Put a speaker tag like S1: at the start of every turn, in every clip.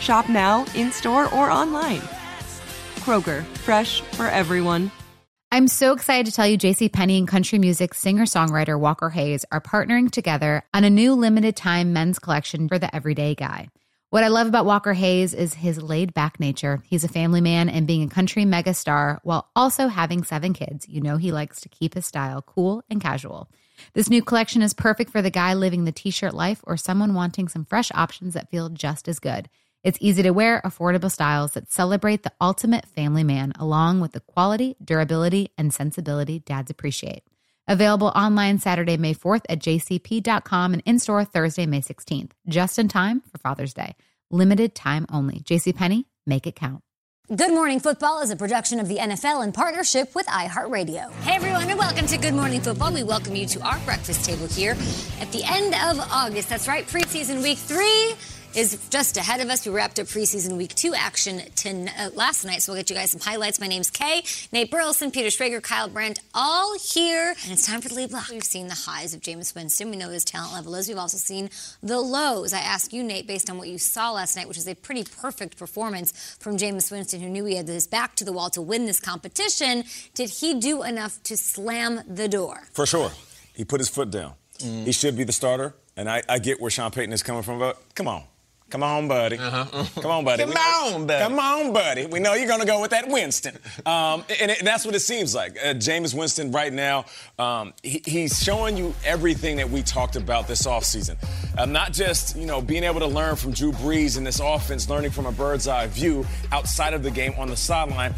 S1: Shop now, in store, or online. Kroger, fresh for everyone.
S2: I'm so excited to tell you JC Penney and country music singer-songwriter Walker Hayes are partnering together on a new limited time men's collection for the everyday guy. What I love about Walker Hayes is his laid back nature. He's a family man and being a country megastar while also having seven kids. You know, he likes to keep his style cool and casual. This new collection is perfect for the guy living the t shirt life or someone wanting some fresh options that feel just as good. It's easy to wear, affordable styles that celebrate the ultimate family man, along with the quality, durability, and sensibility dads appreciate. Available online Saturday, May 4th at jcp.com and in store Thursday, May 16th, just in time for Father's Day. Limited time only. JCPenney, make it count.
S3: Good Morning Football is a production of the NFL in partnership with iHeartRadio. Hey everyone, and welcome to Good Morning Football. We welcome you to our breakfast table here at the end of August. That's right, preseason week three is just ahead of us. We wrapped up preseason week two action uh, last night, so we'll get you guys some highlights. My name's Kay, Nate Burleson, Peter Schrager, Kyle Brandt, all here. And it's time for the lead block. We've seen the highs of Jameis Winston. We know his talent level is. We've also seen the lows. I ask you, Nate, based on what you saw last night, which is a pretty perfect performance from Jameis Winston, who knew he had his back to the wall to win this competition. Did he do enough to slam the door?
S4: For sure. He put his foot down. Mm. He should be the starter. And I, I get where Sean Payton is coming from, but come on. Come on, buddy. Uh-huh. Come on, buddy.
S5: Come on, buddy.
S4: Come on, buddy. We know you're going to go with that Winston. Um, and, and, that's what it seems like. Uh, Jameis Winston right now, um, he, he's showing you everything that we talked about this offseason. Um, not just, you know, being able to learn from Drew Brees in this offense, learning from a bird's eye view outside of the game on the sideline.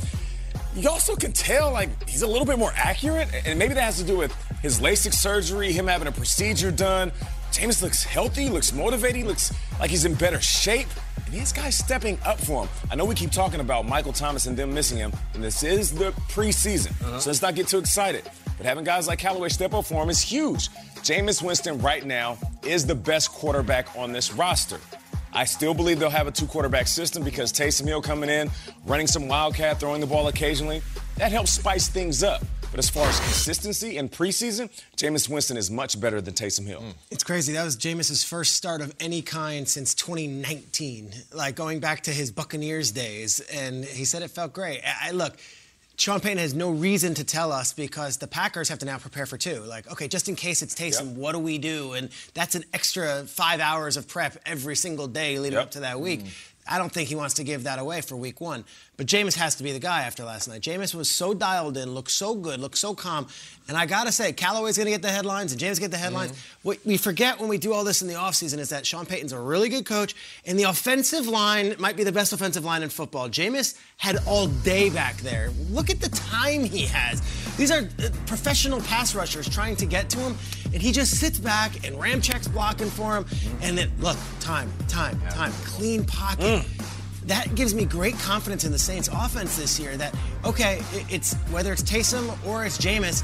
S4: You also can tell, like, he's a little bit more accurate. And maybe that has to do with his LASIK surgery, him having a procedure done. Jameis looks healthy, looks motivated, looks like he's in better shape. And these guys stepping up for him. I know we keep talking about Michael Thomas and them missing him, and this is the preseason. Uh-huh. So let's not get too excited. But having guys like Callaway step up for him is huge. Jameis Winston right now is the best quarterback on this roster. I still believe they'll have a two quarterback system because Taysom Hill coming in, running some wildcat, throwing the ball occasionally, that helps spice things up. But as far as consistency in preseason, Jameis Winston is much better than Taysom Hill. Mm.
S6: It's crazy. That was Jameis's first start of any kind since 2019, like going back to his Buccaneers days. And he said it felt great. I, look, Sean Payton has no reason to tell us because the Packers have to now prepare for two. Like, okay, just in case it's Taysom, yep. what do we do? And that's an extra five hours of prep every single day leading yep. up to that week. Mm. I don't think he wants to give that away for week one. But Jameis has to be the guy after last night. Jameis was so dialed in, looked so good, looked so calm. And I got to say, Callaway's going to get the headlines and James get the headlines. Mm-hmm. What we forget when we do all this in the offseason is that Sean Payton's a really good coach, and the offensive line might be the best offensive line in football. Jameis had all day back there. Look at the time he has. These are uh, professional pass rushers trying to get to him, and he just sits back and Ramczyk's blocking for him. And then, look, time, time, time, clean pocket. Mm that gives me great confidence in the Saints offense this year that, okay, it's whether it's Taysom or it's Jameis,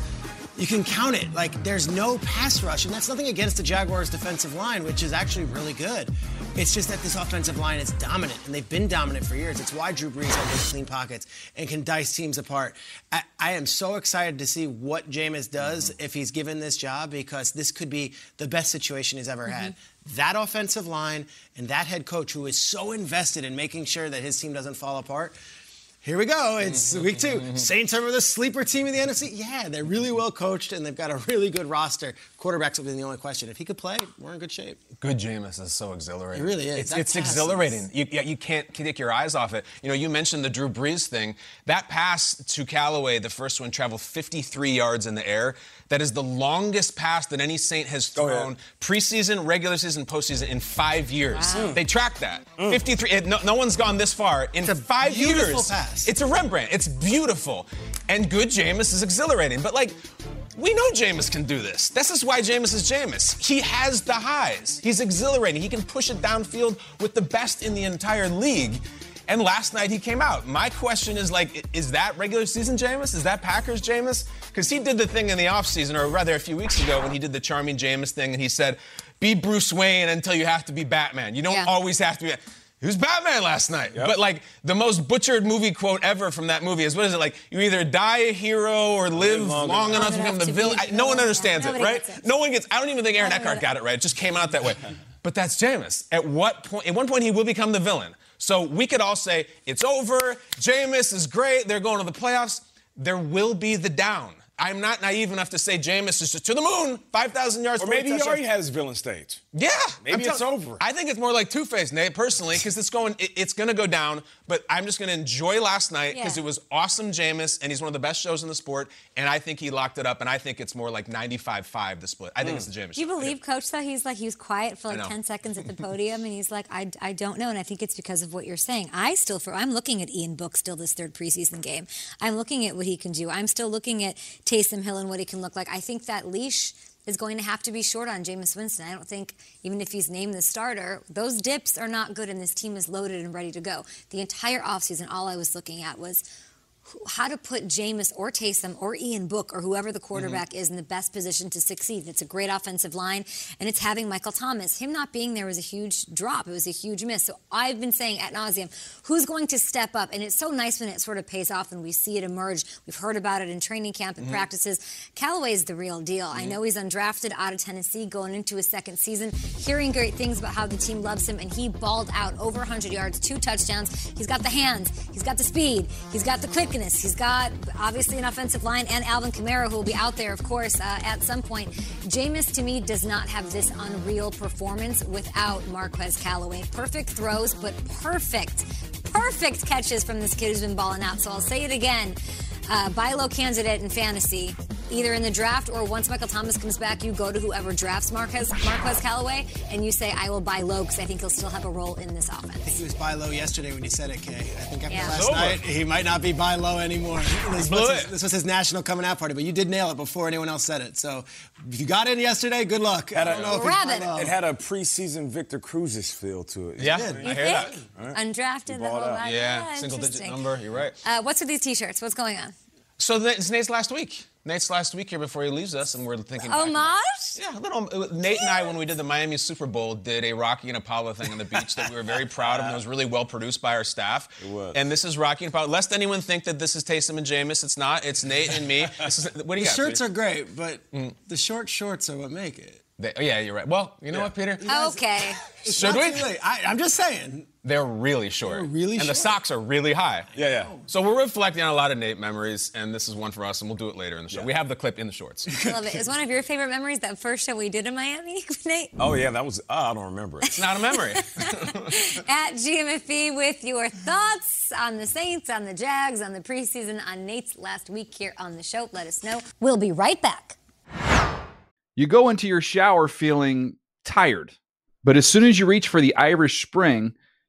S6: you can count it. Like there's no pass rush, and that's nothing against the Jaguars' defensive line, which is actually really good. It's just that this offensive line is dominant, and they've been dominant for years. It's why Drew Brees has those clean pockets and can dice teams apart. I, I am so excited to see what Jameis does mm-hmm. if he's given this job because this could be the best situation he's ever had. Mm-hmm. That offensive line and that head coach who is so invested in making sure that his team doesn't fall apart Here we go. It's week two. Saints are the sleeper team in the NFC. Yeah, they're really well coached and they've got a really good roster. Quarterbacks will be the only question. If he could play, we're in good shape.
S5: Good Jameis is so exhilarating.
S6: It really is.
S5: It's, it's exhilarating.
S6: is-
S5: You, yeah, you can't take your eyes off it. You know, you mentioned the Drew Brees thing. That pass to Callaway, the first one, traveled 53 yards in the air. That is the longest pass that any Saint has oh,
S4: Go ahead.
S5: thrown preseason, regular season, postseason in five years. They tracked that. Mm. 53. it- no, no one's gone this far in
S6: a
S5: five
S6: beautiful
S5: years.
S6: pass.
S5: It's a Rembrandt. It's beautiful. And good Jameis is exhilarating. But like, we know Jameis can do this. This is why Jameis is Jameis. He has the highs. He's exhilarating. He can push it downfield with the best in the entire league. And last night he came out. My question is like, is that regular season Jameis? Is that Packers Jameis? Because he did the thing in the offseason, or rather a few weeks ago when he did the charming Jameis thing and he said, be Bruce Wayne until you have to be Batman. You don't
S3: Yeah.
S5: always have to be. He was Batman last night. But like the most butchered movie quote ever from that movie is what is it like? You either die a hero or live
S4: long
S5: long,
S4: enough.
S5: enough to become
S3: enough
S5: the
S3: to
S5: villain. I- no one understands it, right?
S3: it.
S5: No one gets. I don't even think Aaron Eckhart got it right. It just came out that way. But that's Jameis. At what point? At one point, he will become the villain. So we could all say it's over. Jameis is great. They're going to the playoffs. There will be the down. I'm not naive enough to say Jameis is just to the moon, 5,000 yards.
S4: Or maybe he
S5: touchdowns.
S4: already has villain stage.
S5: Yeah,
S4: Maybe
S5: I'm
S4: it's
S5: tell-
S4: over.
S5: I think it's more like Two Face, Nate, personally, because it's going, it- it's going to go down. But I'm just going to enjoy last night because
S3: Yeah.
S5: it was awesome, Jameis, and he's one of the best shows in the sport. And I think he locked it up, and I think it's more like 95-5 the split. I think it's the hmm. Jameis.
S3: Do you
S5: show.
S3: believe Coach though? He's like he was quiet for like
S5: know.
S3: 10 seconds at the podium and he's like, I, I don't know. And I think it's because of what you're saying. I still for I'm looking at Ian Book still this third preseason game. I'm looking at what he can do. I'm still looking at Taysom Hill and what he can look like. I think that leash is going to have to be short on Jameis Winston. I don't think even if he's named the starter, those dips are not good and this team is loaded and ready to go. The entire offseason, all I was looking at was how to put Jameis or Taysom or Ian Book or whoever the mm-hmm. quarterback is in the best position to succeed. It's a great offensive line, and it's having Michael Thomas. Him not being there was a huge drop. It was a huge miss. So I've been saying at nauseum, who's going to step up? And it's so nice when it sort of pays off and we see it emerge. We've heard about it in training camp and mm-hmm. practices. Callaway's the real deal. I mm-hmm. know he's undrafted out of Tennessee going into his second season, hearing great things about how the team loves him, and he balled out over 100 yards, two touchdowns. He's got the hands, he's got the speed, he's got the he's got obviously an offensive line, and Alvin Kamara, who will be out there, of course, uh, at some point. Jameis, to me, does not have this unreal performance without Marquez Callaway. Perfect throws, but perfect, perfect catches from this kid who's been balling out. So I'll say it again. Uh, buy low candidate in fantasy, either in the draft or once Michael Thomas comes back, you go to whoever drafts Marquez, Marquez Callaway and you say, I will buy low because I think he'll still have a role in this offense.
S6: He was buy low yesterday when you said it, Kay. I think after
S3: Yeah.
S6: last night, he might not be buy low anymore. This was, his, this was his national coming out party, but you did nail it before anyone else said it. So if you got in yesterday, good luck. I don't know if
S3: Rabbit.
S4: It had a preseason Victor Cruz's feel to it.
S5: Yeah,
S6: did.
S5: I
S3: You
S5: hear that.
S3: think? Undrafted, the whole
S4: out.
S3: vibe.
S5: Yeah, single digit number. You're right.
S3: Uh, what's with these t-shirts? What's going on?
S5: So th- it's Nate's last week. Nate's last week here before he leaves us, and we're thinking. back-
S3: Homage?
S5: Yeah, a little. uh, Nate and I, when we did the Miami Super Bowl, did a Rocky and Apollo thing on the beach that we were very proud of, and it was really well produced by our staff.
S4: It was.
S5: And this is Rocky and Apollo. Lest anyone think that this is Taysom and Jameis, it's not. It's Nate and me. This is, what do you
S6: The
S5: got?
S6: shirts
S5: Peter?
S6: are great, but the short shorts are what make it.
S5: They- oh, yeah, you're right. Well, you know what, Peter?
S3: Okay.
S5: Should we?
S6: I, I'm just saying.
S5: They're really short.
S6: They're really
S5: and the socks are really high.
S4: Yeah, yeah. Oh.
S5: So we're reflecting on a lot of Nate memories, and this is one for us, and we'll do it later in the show. We have the clip in the shorts.
S3: I love it. Is one of your favorite memories that first show we did in Miami, Nate?
S4: Oh yeah, that was. Oh, I don't remember it.
S5: It's not a memory.
S3: At GMFB with your thoughts on the Saints, on the Jags, on the preseason, on Nate's last week here on the show. Let us know. We'll be right back.
S7: You go into your shower feeling tired, but as soon as you reach for the Irish Spring,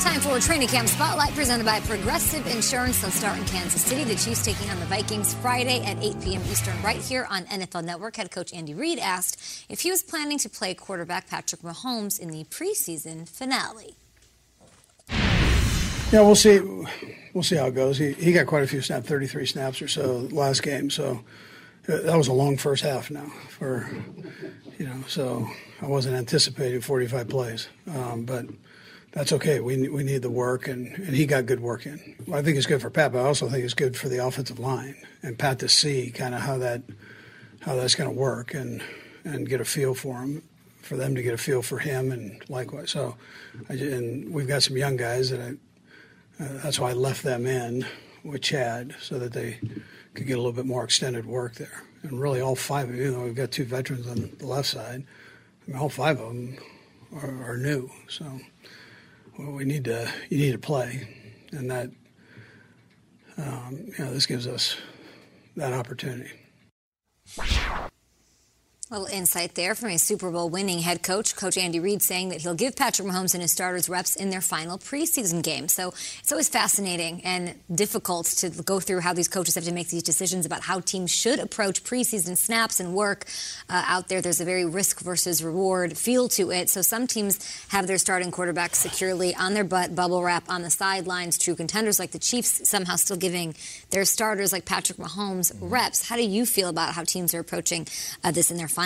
S3: Time for a training camp spotlight presented by Progressive Insurance. They'll start in Kansas City. The Chiefs taking on the Vikings Friday at 8 p.m. Eastern, right here on NFL Network. Head coach Andy Reid asked if he was planning to play quarterback Patrick Mahomes in the preseason finale.
S8: Yeah, we'll see. We'll see how it goes. He he got quite a few snaps, 33 snaps or so last game. So uh, that was a long first half now for you know. So I wasn't anticipating 45 plays, um, but that's okay. We we need the work, and, and he got good work in. I think it's good for Pat, but I also think it's good for the offensive line and Pat to see kind of how that how that's going to work and and get a feel for him, for them to get a feel for him, and likewise. So, and we've got some young guys that I. Uh, that's why I left them in with Chad so that they could get a little bit more extended work there. And really, all five of you, know, we've got two veterans on the left side. I mean, all five of them are, are new. So well, we need to you need to play, and that um, you know this gives us that opportunity.
S3: Little insight there from a Super Bowl winning head coach, Coach Andy Reid, saying that he'll give Patrick Mahomes and his starters reps in their final preseason game. So it's always fascinating and difficult to go through how these coaches have to make these decisions about how teams should approach preseason snaps and work uh, out there. There's a very risk versus reward feel to it. So some teams have their starting quarterbacks securely on their butt, bubble wrap on the sidelines. True contenders like the Chiefs somehow still giving their starters like Patrick Mahomes reps. How do you feel about how teams are approaching uh, this in their final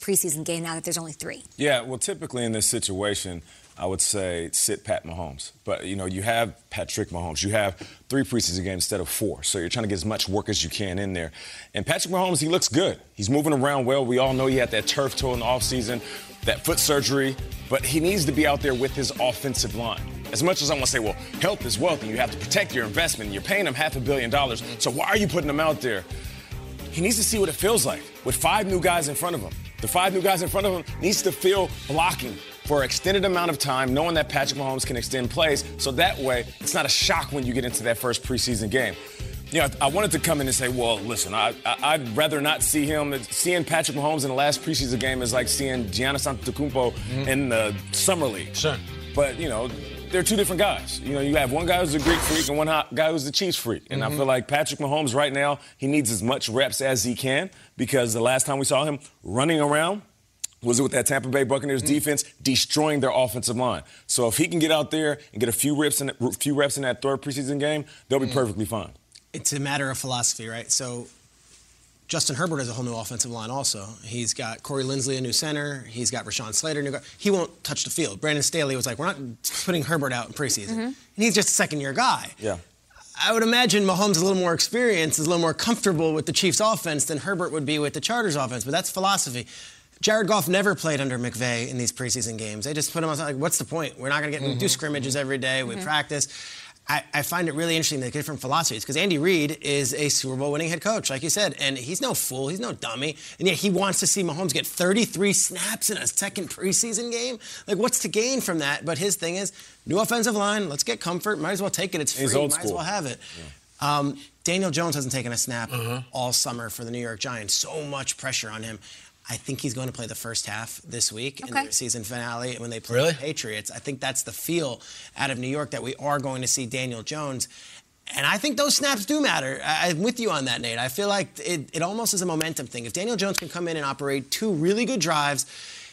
S3: preseason game now that there's only three?
S4: Yeah, well, typically in this situation, I would say sit Pat Mahomes. But, you know, you have Patrick Mahomes. You have three preseason games instead of four. So you're trying to get as much work as you can in there. And Patrick Mahomes, he looks good. He's moving around well. We all know he had that turf toe in the offseason, that foot surgery. But he needs to be out there with his offensive line. As much as I want to say, well, health is wealth and you have to protect your investment. You're paying him half a billion dollars. So why are you putting him out there? He needs to see what it feels like with five new guys in front of him. The five new guys in front of him needs to feel blocking for an extended amount of time, knowing that Patrick Mahomes can extend plays, so that way it's not a shock when you get into that first preseason game. You know, I wanted to come in and say, well, listen, I, I, would rather not see him. Seeing Patrick Mahomes in the last preseason game is like seeing Giannis Antetokounmpo mm-hmm. in the summer league.
S5: Sure.
S4: But you know, they're two different guys. You know, you have one guy who's a Greek freak and one guy who's the Chiefs freak. And mm-hmm. I feel like Patrick Mahomes right now, he needs as much reps as he can because the last time we saw him running around was with that Tampa Bay Buccaneers mm-hmm. defense destroying their offensive line. So if he can get out there and get a few reps in, a few reps in that third preseason game, they'll be mm-hmm. perfectly fine.
S6: It's a matter of philosophy, right? So Justin Herbert has a whole new offensive line also. He's got Corey Linsley, a new center. He's got Rashawn Slater, new guy. He won't touch the field. Brandon Staley was like, we're not putting Herbert out in preseason. Mm-hmm. And he's just a second-year guy.
S4: Yeah.
S6: I would imagine Mahomes is a little more experienced, is a little more comfortable with the Chiefs' offense than Herbert would be with the Chargers' offense. But that's philosophy. Jared Goff never played under McVay in these preseason games. They just put him on. Like, what's the point? We're not going to get mm-hmm. do scrimmages every day. We mm-hmm. practice. I, I, find it really interesting the different philosophies because Andy Reid is a Super Bowl winning head coach, like you said, and he's no fool, he's no dummy, and yet he wants to see Mahomes get 33 snaps in a second preseason game. Like, what's to gain from that? But his thing is, new offensive line, let's get comfort, might as well take it. It's free,
S4: he's old
S6: might
S4: school.
S6: as well have it. Yeah. Um, Daniel Jones hasn't taken a snap uh-huh. all summer for the New York Giants. So much pressure on him. I think he's going to play the first half this week okay. in the season finale when they play really? the Patriots. I think that's the feel out of New York that we are going to see Daniel Jones. And I think those snaps do matter. I'm with you on that, Nate. I feel like it, it almost is a momentum thing. If Daniel Jones can come in and operate two really good drives,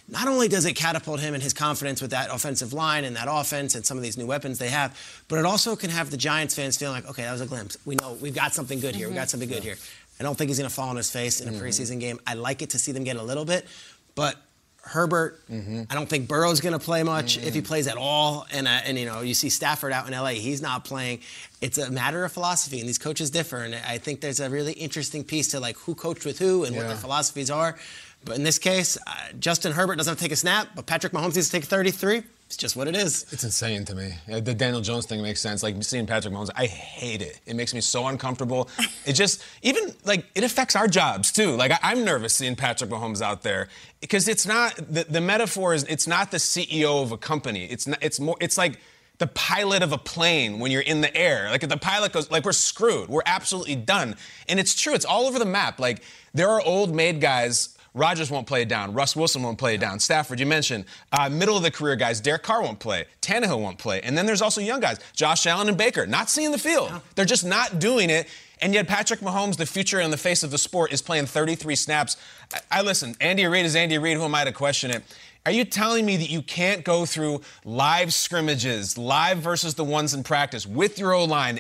S6: not only does it catapult him and his confidence with that offensive line and that offense and some of these new weapons they have, but it also can have the Giants fans feeling like, okay, that was a glimpse. We know we've got something good here. Mm-hmm. We got something good here. I don't think he's going to fall on his face in a mm-hmm. preseason game. I like it to see them get a little bit, but Herbert, mm-hmm. I don't think Burrow's going to play much mm-hmm. if he plays at all. And, uh, and, you know, you see Stafford out in LA, he's not playing. It's a matter of philosophy, and these coaches differ. And I think there's a really interesting piece to like who coached with who and yeah. what their philosophies are. But in this case, uh, Justin Herbert doesn't have to take a snap, but Patrick Mahomes needs to take 33. It's just what it is.
S5: It's insane to me. Uh, the Daniel Jones thing makes sense. Like seeing Patrick Mahomes, I hate it. It makes me so uncomfortable. it just even like it affects our jobs too. Like I, am nervous seeing Patrick Mahomes out there because it's not the, the metaphor is it's not the CEO of a company. It's not. It's more. It's like the pilot of a plane when you're in the air. Like if the pilot goes, like we're screwed. We're absolutely done. And it's true. It's all over the map. Like there are old made guys Rodgers won't play it down. Russ Wilson won't play it down. Stafford, you mentioned. Uh, middle of the career guys, Derek Carr won't play. Tannehill won't play. And then there's also young guys, Josh Allen and Baker, not seeing the field. They're just not doing it. And yet Patrick Mahomes, the future and the face of the sport, is playing 33 snaps. I, I listen, Andy Reid is Andy Reid. Who am I to question it? Are you telling me that you can't go through live scrimmages, live versus the ones in practice, with your O line,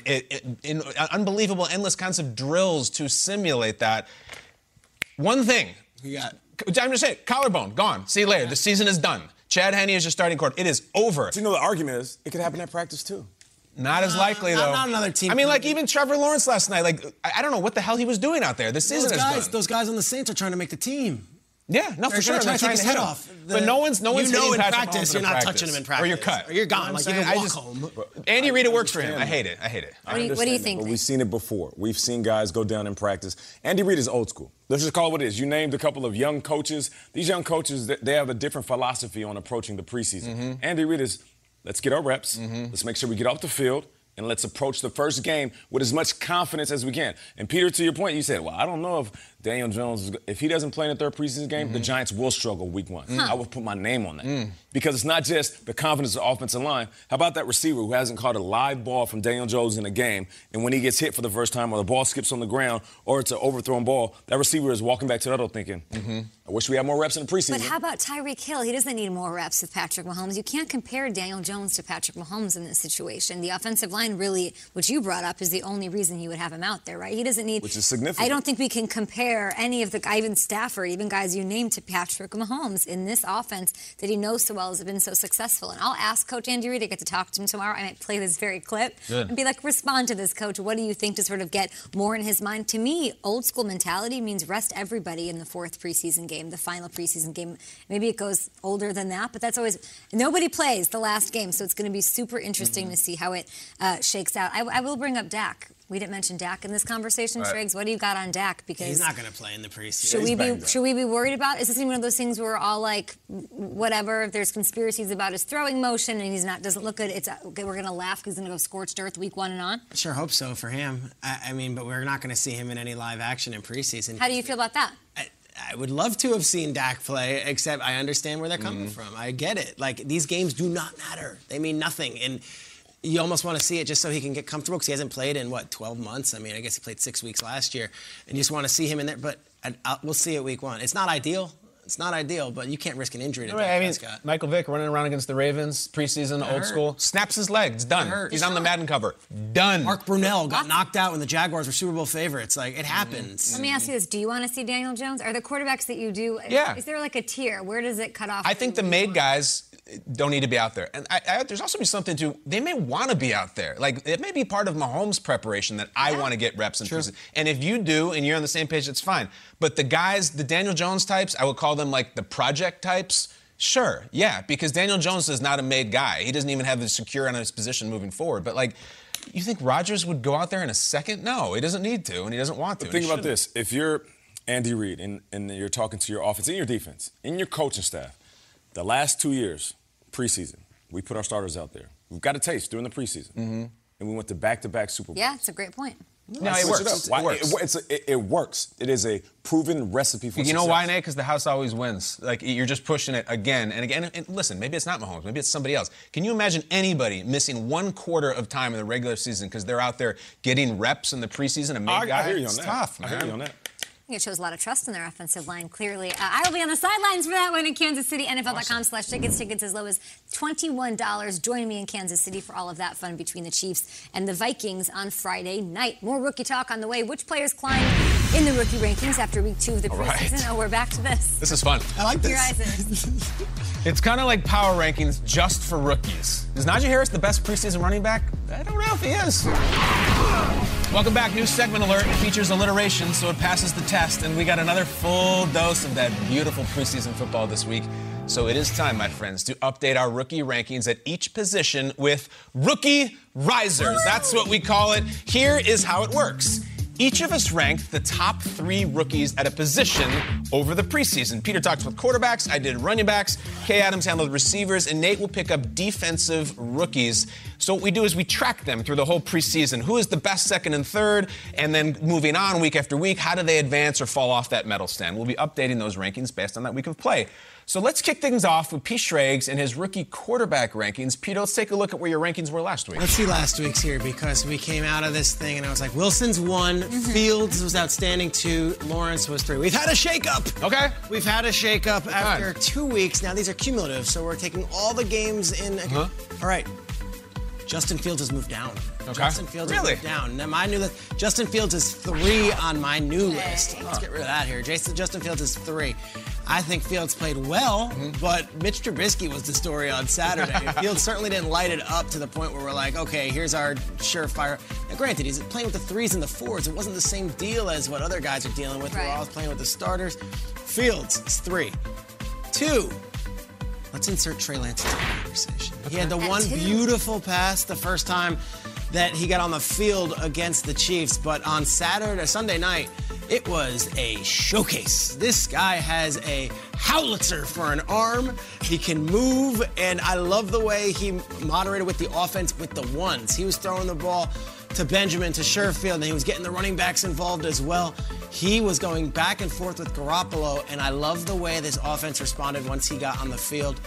S5: in unbelievable, endless kinds of drills to simulate that? One thing
S6: you got.
S5: I'm just saying, collarbone, gone. See you later. Yeah. The season is done. Chad Henne is your starting court. It is over.
S4: So you know the argument is it could happen at practice too.
S5: Not as likely though.
S6: Not, another team.
S5: I mean, like even Trevor Lawrence last night. Like I, don't know what the hell he was doing out there. The season
S6: those guys,
S5: is done.
S6: Those guys on the Saints are trying to make the team.
S5: Yeah, no, for sure.
S6: They're trying to hit off.
S5: The, but no one's no one's
S6: you know
S5: in
S6: practice. You're not
S5: practice.
S6: touching him in practice,
S5: or you're cut,
S6: or you're gone. Like you can walk just, home.
S5: Andy Reid, it works for him. I hate it. I hate it.
S3: What do you, what do you think?
S4: But we've seen it before. We've seen guys go down in practice. Andy Reid is old school. Let's just call it what it is. You named a couple of young coaches. These young coaches, they have a different philosophy on approaching the preseason. Mm-hmm. Andy Reid is, let's get our reps. Mm-hmm. Let's make sure we get off the field and let's approach the first game with as much confidence as we can. And Peter, to your point, you said, well, I don't know if Daniel Jones, if he doesn't play in the third preseason game, mm-hmm. the Giants will struggle week one. Huh. I would put my name on that. Mm. Because it's not just the confidence of the offensive line. How about that receiver who hasn't caught a live ball from Daniel Jones in a game, and when he gets hit for the first time or the ball skips on the ground or it's an overthrown ball, that receiver is walking back to the huddle thinking, mm-hmm. I wish we had more reps in the preseason.
S3: But how about Tyreek Hill? He doesn't need more reps with Patrick Mahomes. You can't compare Daniel Jones to Patrick Mahomes in this situation. The offensive line really, which you brought up, is the only reason you would have him out there, right? He doesn't need.
S4: Which is significant.
S3: I don't think we can compare any of the even Stafford, even guys you named to Patrick Mahomes in this offense that he knows so well has been so successful. And I'll ask Coach Andy Reid to get to talk to him tomorrow. I might play this very clip Good. and be like, respond to this, Coach. What do you think to sort of get more in his mind? To me, old school mentality means rest everybody in the fourth preseason game, the final preseason game. Maybe it goes older than that, but that's always nobody plays the last game, so it's going to be super interesting mm-hmm. to see how it uh, shakes out. I, I will bring up Dak we didn't mention Dak in this conversation, right. Triggs. What do you got on Dak?
S6: Because he's not going to play in the preseason.
S3: Should we be Should we be worried about? Is this one of those things where we're all like, whatever? If there's conspiracies about his throwing motion and he's not doesn't look good, it's okay. We're going to laugh because he's going to go scorched earth week one and on.
S6: Sure, hope so for him. I, I mean, but we're not going to see him in any live action in preseason.
S3: How do you feel about that?
S6: I, I would love to have seen Dak play, except I understand where they're coming mm-hmm. from. I get it. Like these games do not matter; they mean nothing. And you almost want to see it just so he can get comfortable because he hasn't played in what 12 months. I mean, I guess he played six weeks last year, and you just want to see him in there. But I, I, uh, we'll see it week one. It's not ideal. It's not ideal, but you can't risk an injury to right, I mean, Prescott.
S5: Michael Vick running around against the Ravens preseason, old hurt. school, snaps his leg. It's done. He's on the Madden cover. Done.
S6: Mark Brunell got knocked out when the Jaguars were Super Bowl favorites. Like it happens.
S3: Let me ask you this: Do you want to see Daniel Jones? Are the quarterbacks that you do?
S5: Yeah.
S3: Is there like a tier? Where does it cut off?
S5: I think the made guys don't need to be out there. And I, I, there's also be something to they may want to be out there. Like it may be part of Mahomes' preparation that I want to get reps in preseason. And if you do and you're on the same page, it's fine. But the guys, the Daniel Jones types, I would call them like the project types. Sure, yeah, because Daniel Jones is not a made guy. He doesn't even have the secure on his position moving forward. But like, you think Rodgers would go out there in a second? No, he doesn't need to, and he doesn't want to.
S4: But think about
S5: shouldn't.
S4: this: if you're Andy Reid and, and you're talking to your offense and your defense and your coaching staff, the last two years preseason, we put our starters out there. We've got a taste during the preseason,
S5: Mm-hmm.
S4: and we went to back-to-back Super Bowls.
S3: Yeah, it's a great point.
S5: No,
S4: Let's
S5: it works.
S4: up. Why-
S5: It works.
S4: It, it's a- it- it works. It is a proven recipe for
S5: You know
S4: success.
S5: why, Nate? Because the house always wins. Like you're just pushing it again and again. And listen, maybe it's not Mahomes, maybe it's somebody else. Can you imagine anybody missing one quarter of time in the regular season because they're out there getting reps in the preseason? A made
S4: I, I hear you on
S5: it's
S4: that.
S5: tough,
S4: I hear you on that.
S3: I think it shows a lot of trust in their offensive line, clearly. Uh, I will be on the sidelines for that one in Kansas City. NFL.com slash tickets. Tickets as low as $21. Join me in Kansas City for all of that fun between the Chiefs and the Vikings on Friday night. More rookie talk on the way. Which players climbed in the rookie rankings after week two of the
S5: All right.
S3: preseason? Oh, we're back to this.
S5: This is fun.
S6: I like
S3: Your
S6: this.
S3: eyes
S5: It's kind of like power rankings just for rookies. Is Najee Harris the best preseason running back? I don't know if he is. Welcome back. New segment alert. Features alliteration, so it passes the test. And we got another full dose of that beautiful preseason football this week. So it is time, my friends, to update our rookie rankings at each position with rookie risers. That's what we call it. Here is how it works. Each of us ranked the top three rookies at a position over the preseason. Peter talks with quarterbacks, I did running backs, Kay Adams handled receivers, and Nate will pick up defensive rookies. So what we do is we track them through the whole preseason. Who is the best second and third? And then moving on week after week, how do they advance or fall off that medal stand? We'll be updating those rankings based on that week of play. So let's kick things off with Pete Schrags and his rookie quarterback rankings. Peter, let's take a look at where your rankings were last week.
S6: Let's see last week's here because we came out of this thing and I was like, Wilson's one, Fields was outstanding two, Lawrence was three. We've had a shakeup.
S5: Okay.
S6: We've had a shakeup after
S5: God.
S6: two weeks. Now these are cumulative, so we're taking all the games in.
S5: Uh-huh.
S6: All right. Justin Fields has moved down.
S5: Okay.
S6: Justin Fields
S5: Really?
S6: has moved down. Now my new list. Justin Fields is three on my new list. Let's get rid of that here. Jason Justin Fields is three. I think Fields played well,
S5: Mm-hmm.
S6: but Mitch Trubisky was the story on Saturday. Fields certainly didn't light it up to the point where we're like, okay, here's our surefire. Now, granted, he's playing with the threes and the fours. It wasn't the same deal as what other guys are dealing with.
S3: Right.
S6: We're always playing with the starters. Fields is three. Two. Let's insert Trey Lance into the conversation. He had the one beautiful pass the first time that he got on the field against the Chiefs, but on Saturday, or Sunday night, it was a showcase. This guy has a howitzer for an arm. He can move, and I love the way he moderated with the offense with the ones. He was throwing the ball to Benjamin, to Sherfield, and he was getting the running backs involved as well. He was going back and forth with Garoppolo, and I love the way this offense responded once he got on the field.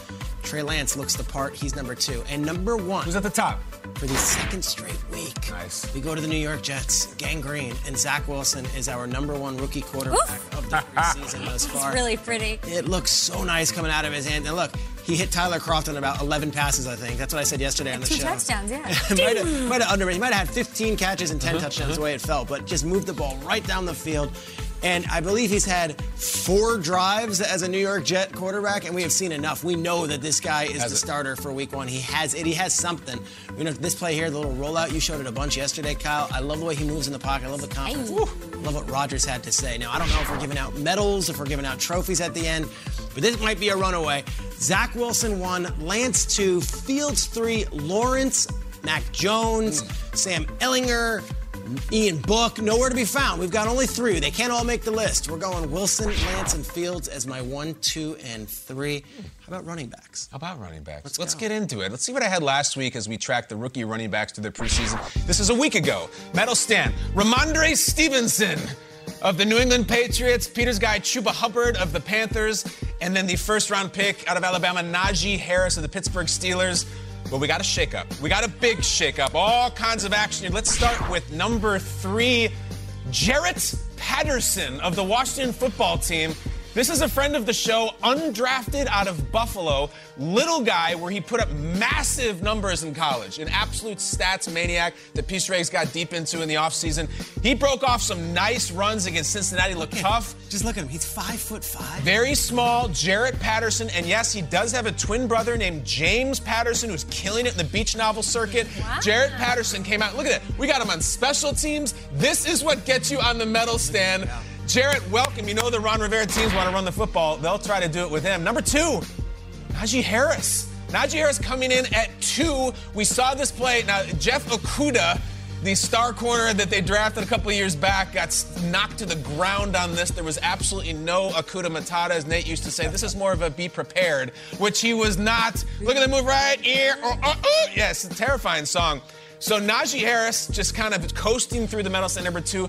S6: Trey Lance looks the part. He's number two. And number one
S5: Who's at the top?
S6: for the second straight week.
S5: Nice.
S6: We go to the New York Jets, Gang Green, and Zach Wilson is our number one rookie quarterback of the preseason thus far.
S3: It's Really pretty.
S6: It looks so nice coming out of his hand. And look, he hit Tyler Kroft on about 11 passes, I think. That's what I said yesterday on the
S3: Two
S6: show.
S3: touchdowns, yeah.
S6: might have, might have under, he might have had 15 catches and 10
S5: Uh-huh,
S6: touchdowns the way it felt, but just moved the ball right down the field. And I believe he's had four drives as a New York Jet quarterback, and we have seen enough. We know that this guy is
S5: Has
S6: the
S5: it.
S6: starter for Week One. He has it. He has something. You know, this play here, the little rollout, you showed it a bunch yesterday, Kyle. I love the way he moves in the pocket. I love the confidence. Woo. I love what Rogers had to say. Now, I don't know if we're giving out medals, if we're giving out trophies at the end, but this might be a runaway. Zach Wilson one, Lance two, Fields three, Lawrence, Mac Jones, hmm. Sam Ehlinger, Ian Book, nowhere to be found. We've got only three. They can't all make the list. We're going Wilson, Lance, and Fields as my one, two, and three. How about running backs?
S5: How about running backs?
S6: Let's
S5: Let's, get into it. Let's see what I had last week as we tracked the rookie running backs through their preseason. This is a week ago. Medal stand. Rhamondre Stevenson of the New England Patriots, Peter's guy Chuba Hubbard of the Panthers, and then the first round pick out of Alabama, Najee Harris of the Pittsburgh Steelers. But we got a shakeup. We got a big shakeup. All kinds of action. Let's start with number three, Jaret Patterson of the Washington football team. This is a friend of the show, undrafted out of Buffalo, little guy where he put up massive numbers in college, an absolute stats maniac that Pete Schrags got deep into in the offseason. He broke off some nice runs against Cincinnati, looked tough.
S6: Just look at him. He's five foot five.
S5: Very small, Jaret Patterson, and yes, he does have a twin brother named James Patterson who's killing it in the beach novel circuit. Jaret Patterson came out. Look at it. We got him on special teams. This is what gets you on the medal stand. Jaret, welcome. You know the Ron Rivera teams want to run the football. They'll try to do it with him. Number two, Najee Harris. Najee Harris coming in at two. We saw this play. Now, Jeff Okudah, the star corner that they drafted a couple years back, got knocked to the ground on this. There was absolutely no Akuda Matata, as Nate used to say. This is more of a be prepared, which he was not. Look at the move right here. Oh, oh, oh. Yes, terrifying song. So Najee Harris just kind of coasting through the medal stand number two.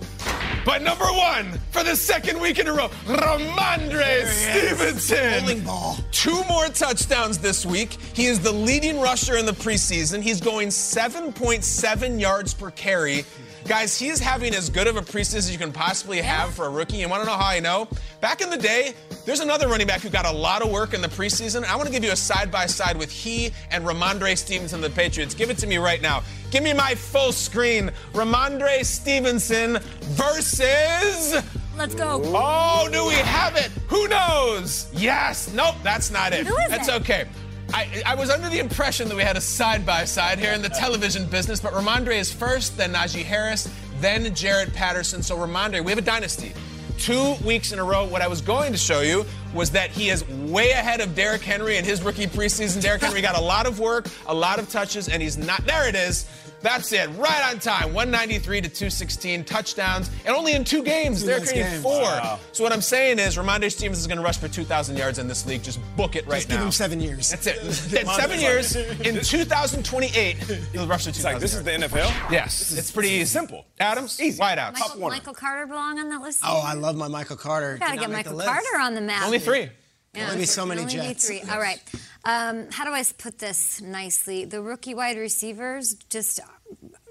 S5: But number one, for the second week in a row, Rhamondre Stevenson.
S6: Bowling ball.
S5: Two more touchdowns this week. He is the leading rusher in the preseason. He's going 7.7 yards per carry. Guys, he is having as good of a preseason as you can possibly have for a rookie. You want to know how I know? Back in the day, there's another running back who got a lot of work in the preseason. I want to give you a side by side with he and Rhamondre Stevenson, of the Patriots. Give it to me right now. Give me my full screen. Rhamondre Stevenson versus.
S3: Let's go.
S5: Oh, do we have it? Who knows? Yes. Nope, that's not it.
S3: Who is
S5: that's
S3: it?
S5: okay. I, I was under the impression that we had a side by side here in the television business, but Rhamondre is first, then Najee Harris, then Jaret Patterson. So, Rhamondre, we have a dynasty. Two weeks in a row. What I was going to show you was that he is way ahead of Derrick Henry in his rookie preseason. Derrick Henry got a lot of work, a lot of touches, and he's not. There it is. That's it. Right on time. 193 to 216 touchdowns, and only in two games.
S6: They're
S5: creating
S6: games.
S5: four.
S6: Wow.
S5: So what I'm saying is, Rhamondre Stevens is going to rush for 2,000 yards in this league. Just book it right now.
S6: Just
S5: now.
S6: give him seven years.
S5: That's it. In seven years, in 2028, he'll rush for 2,000.
S4: Like this is the NFL.
S5: Yes, it's pretty easy.
S4: Simple.
S5: Adams,
S4: Easy.
S5: wide out.
S3: Michael, Michael Carter belong on that list?
S6: Oh, I love my Michael Carter.
S3: Gotta
S6: Cannot
S3: get Michael. Carter on the map.
S5: Only three.
S3: Yeah,
S6: Only so many
S3: only need
S6: Jets.
S3: three. All right. Um, how do I put this nicely? The rookie wide receivers just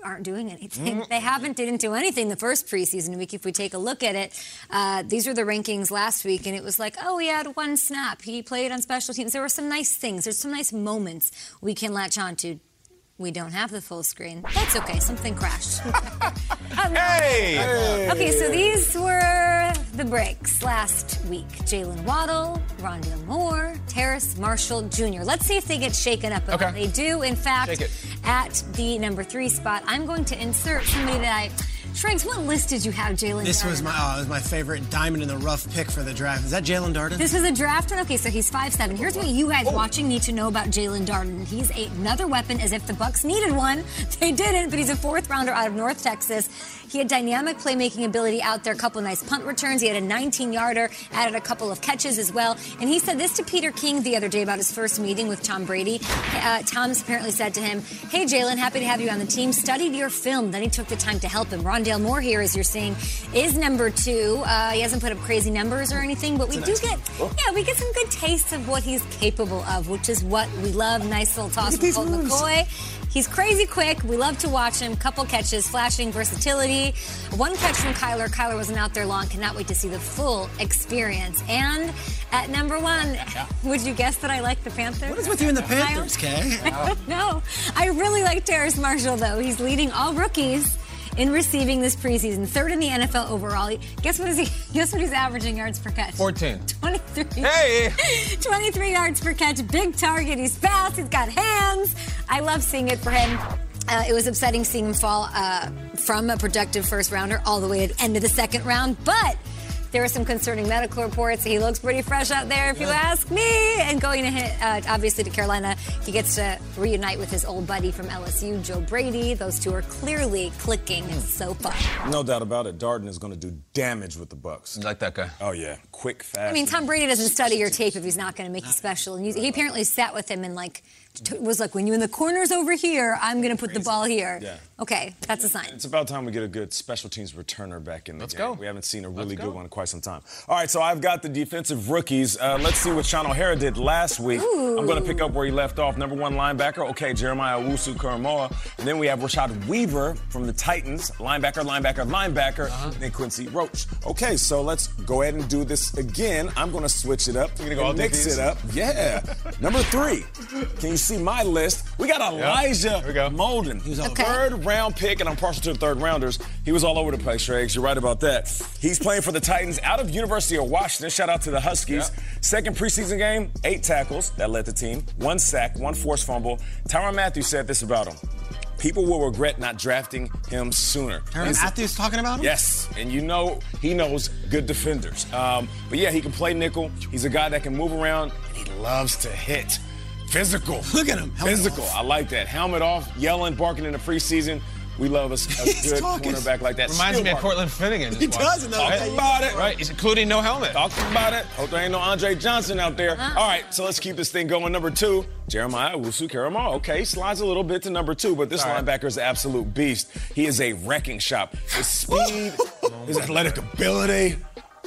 S3: aren't doing anything. They haven't didn't do anything the first preseason week. If we take a look at it, uh, these were the rankings last week, and it was like, oh, he had one snap. He played on special teams. There were some nice things. There's some nice moments we can latch on to. We don't have the full screen. That's okay. Something crashed. Um,
S5: Hey!
S3: Okay, so these were the breaks last week. Jaylen Waddle, Rondale Moore, Terrace Marshall Jr. Let's see if they get shaken up.
S5: Okay.
S3: They do, in fact, at the number three spot. I'm going to insert somebody that I. Shrinks, what list did you have, Jalen?
S6: This was my oh, it was my favorite diamond in the rough pick for the draft. Is that Jaelon Darden?
S3: This was a draft one. Okay, so he's five seven. Here's what you guys watching need to know about Jaelon Darden. He's a, another weapon as if the Bucs needed one. They didn't, but he's a fourth rounder out of North Texas. He had dynamic playmaking ability out there, a couple nice punt returns. He had a 19 yarder, added a couple of catches as well. And he said this to Peter King the other day about his first meeting with Tom Brady. Uh, Tom's apparently said to him, Hey, Jalen, happy to have you on the team. Studied your film. Then he took the time to help him. Rondale Moore here, as you're seeing, is number two. Uh, he hasn't put up crazy numbers or anything, but we do get, yeah, we get some good tastes of what he's capable of, which is what we love. Nice little toss from Colt McCoy. He's crazy quick. We love to watch him. Couple catches, flashing versatility. One catch from Kyler. Kyler wasn't out there long. Cannot wait to see the full experience. And at number one, would you guess that I like the Panthers?
S6: what is with you and the Panthers, Kay?
S3: I don't. I really like Terrace Marshall, though. He's leading all rookies in receiving this preseason. Third in the NFL overall. Guess what is he? Guess what he's averaging yards per catch?
S5: 14.
S3: 23.
S5: Hey!
S3: 23 yards per catch, big target. He's fast, he's got hands. I love seeing it for him. Uh, it was upsetting seeing him fall uh, from a productive first rounder all the way to the end of the second round, but there were some concerning medical reports. He looks pretty fresh out there, if you ask me. And going to hit, uh, obviously to Carolina, he gets to reunite with his old buddy from LSU, Joe Brady. Those two are clearly clicking. It's so far.
S4: No doubt about it. Darden is going to do damage with the Bucs.
S5: You like that guy?
S4: Oh yeah, quick, fast.
S3: I mean, Tom Brady doesn't study your tape if he's not going to make you special. And you- he apparently sat with him and like t- was like, when you're in the corners over here, I'm going to put the ball here.
S4: Yeah.
S3: Okay, that's a sign.
S4: It's about time we get a good special teams returner back in the
S5: Let's
S4: game.
S5: go.
S4: We haven't seen a really good one in quite some time. All right, so I've got the defensive rookies. Uh, let's see what Sean O'Hara did last week. I'm going to pick up where he left off. Number one linebacker, okay, Jeremiah Owusu-Koramoah. And then we have Rashad Weaver from the Titans, linebacker, linebacker, linebacker,
S5: Uh-huh.
S4: and Quincy Roche. Okay, so let's go ahead and do this again. I'm going to switch it up.
S5: You're gonna go all
S4: and mix
S5: defense?
S4: it up. Yeah. Number three. Can you see my list? We got Elijah
S5: Here we go.
S4: Molden. He's a
S3: Okay.
S4: third round pick, and I'm partial to the third rounders. He was all over the place, Schrags. You're right about that. He's playing for the Titans out of University of Washington. Shout out to the Huskies. Second preseason game, eight tackles. That led the team. One sack, one forced fumble. Tyron Matthews said this about him. People will regret not drafting him sooner.
S6: Aaron Matthews talking about him?
S4: Yes, and you know he knows good defenders. Um, but yeah, he can play nickel. He's a guy that can move around, and he loves to hit. Physical.
S6: Look at him. Helmet
S4: Physical.
S6: off.
S4: I like that. Helmet off, yelling, barking in the preseason. We love a, a good
S6: talking.
S4: cornerback like that.
S5: Reminds
S4: Still
S5: me of
S4: barking.
S5: Cortland Finnegan.
S6: He does, and
S4: Talk
S6: that-
S4: about it.
S5: Right, he's including no helmet.
S4: Talk about it. Hope there ain't no Andre Johnson out there. Uh-huh. All right, so let's keep this thing going. Number two, Jeremiah Owusu-Koramoah. Okay, slides a little bit to number two, but this
S5: All right.
S4: linebacker is an absolute beast. He is a wrecking shop. His speed, his athletic ability.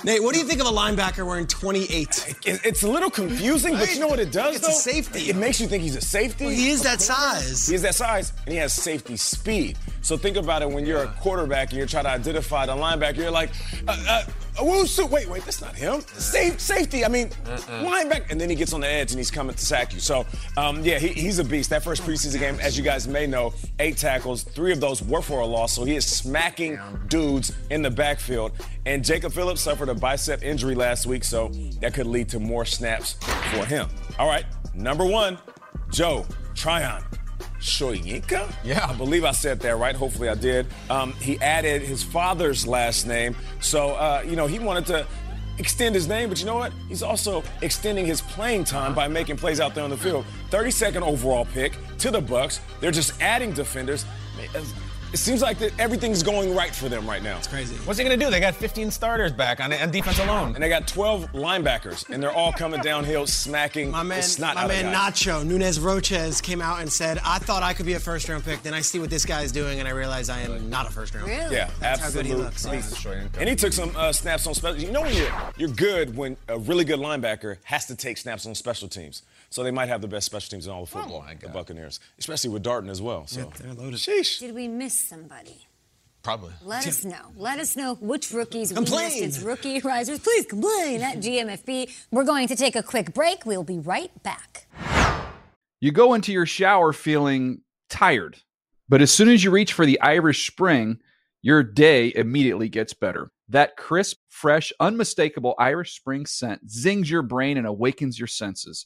S6: Nate, what do you think of a linebacker wearing 28?
S4: It's a little confusing, but you know what it does,
S6: It's a safety.
S4: It makes you think he's a safety.
S6: Well, he is that size.
S4: He is that size, and he has safety speed. So think about it when you're a quarterback and you're trying to identify the linebacker. You're like, uh, uh, Owusu, wait, wait, that's not him. Uh. Safe, safety, I mean, uh, uh. linebacker. And then he gets on the edge and he's coming to sack you. So, um, yeah, he, he's a beast. That first preseason game, as you guys may know, eight tackles, three of those were for a loss. So he is smacking dudes in the backfield. And Jacob Phillips suffered a bicep injury last week, so that could lead to more snaps for him. All right, number one, Joe Tryon. Shoyinka?
S5: Yeah.
S4: I believe I said that right. Hopefully I did. Um, he added his father's last name. So, uh, you know, he wanted to extend his name, but you know what? He's also extending his playing time by making plays out there on the field. 32nd overall pick to the Bucs. They're just adding defenders. It seems like that everything's going right for them right now. It's
S6: Crazy.
S5: What's he gonna do? They got 15 starters back on, on defense alone.
S4: And they got 12 linebackers, and they're all coming downhill, smacking
S6: My
S4: the
S6: man,
S4: snot
S6: my
S4: out
S6: man
S4: guys.
S6: Nacho Nunez Roches came out and said, "I thought I could be a first round pick. Then I see what this guy is doing, and I realize I am not a first round pick."
S3: Really?
S4: Yeah,
S6: That's how good
S4: absolutely.
S6: he looks.
S4: beast. And he took some uh, snaps on special. You know when you're you're good when a really good linebacker has to take snaps on special teams. So they might have the best special teams in all of oh football,
S5: my
S4: the Buccaneers, especially with Darden as well. So
S6: they're loaded.
S4: Sheesh.
S3: Did we miss somebody?
S5: Probably.
S3: Let us know. Let us know which rookies
S6: Complain.
S3: we missed. It's rookie risers. Please complain at GMFB. We're going to take a quick break. We'll be right back.
S7: You go into your shower feeling tired, but as soon as you reach for the Irish Spring, your day immediately gets better. That crisp, fresh, unmistakable Irish Spring scent zings your brain and awakens your senses.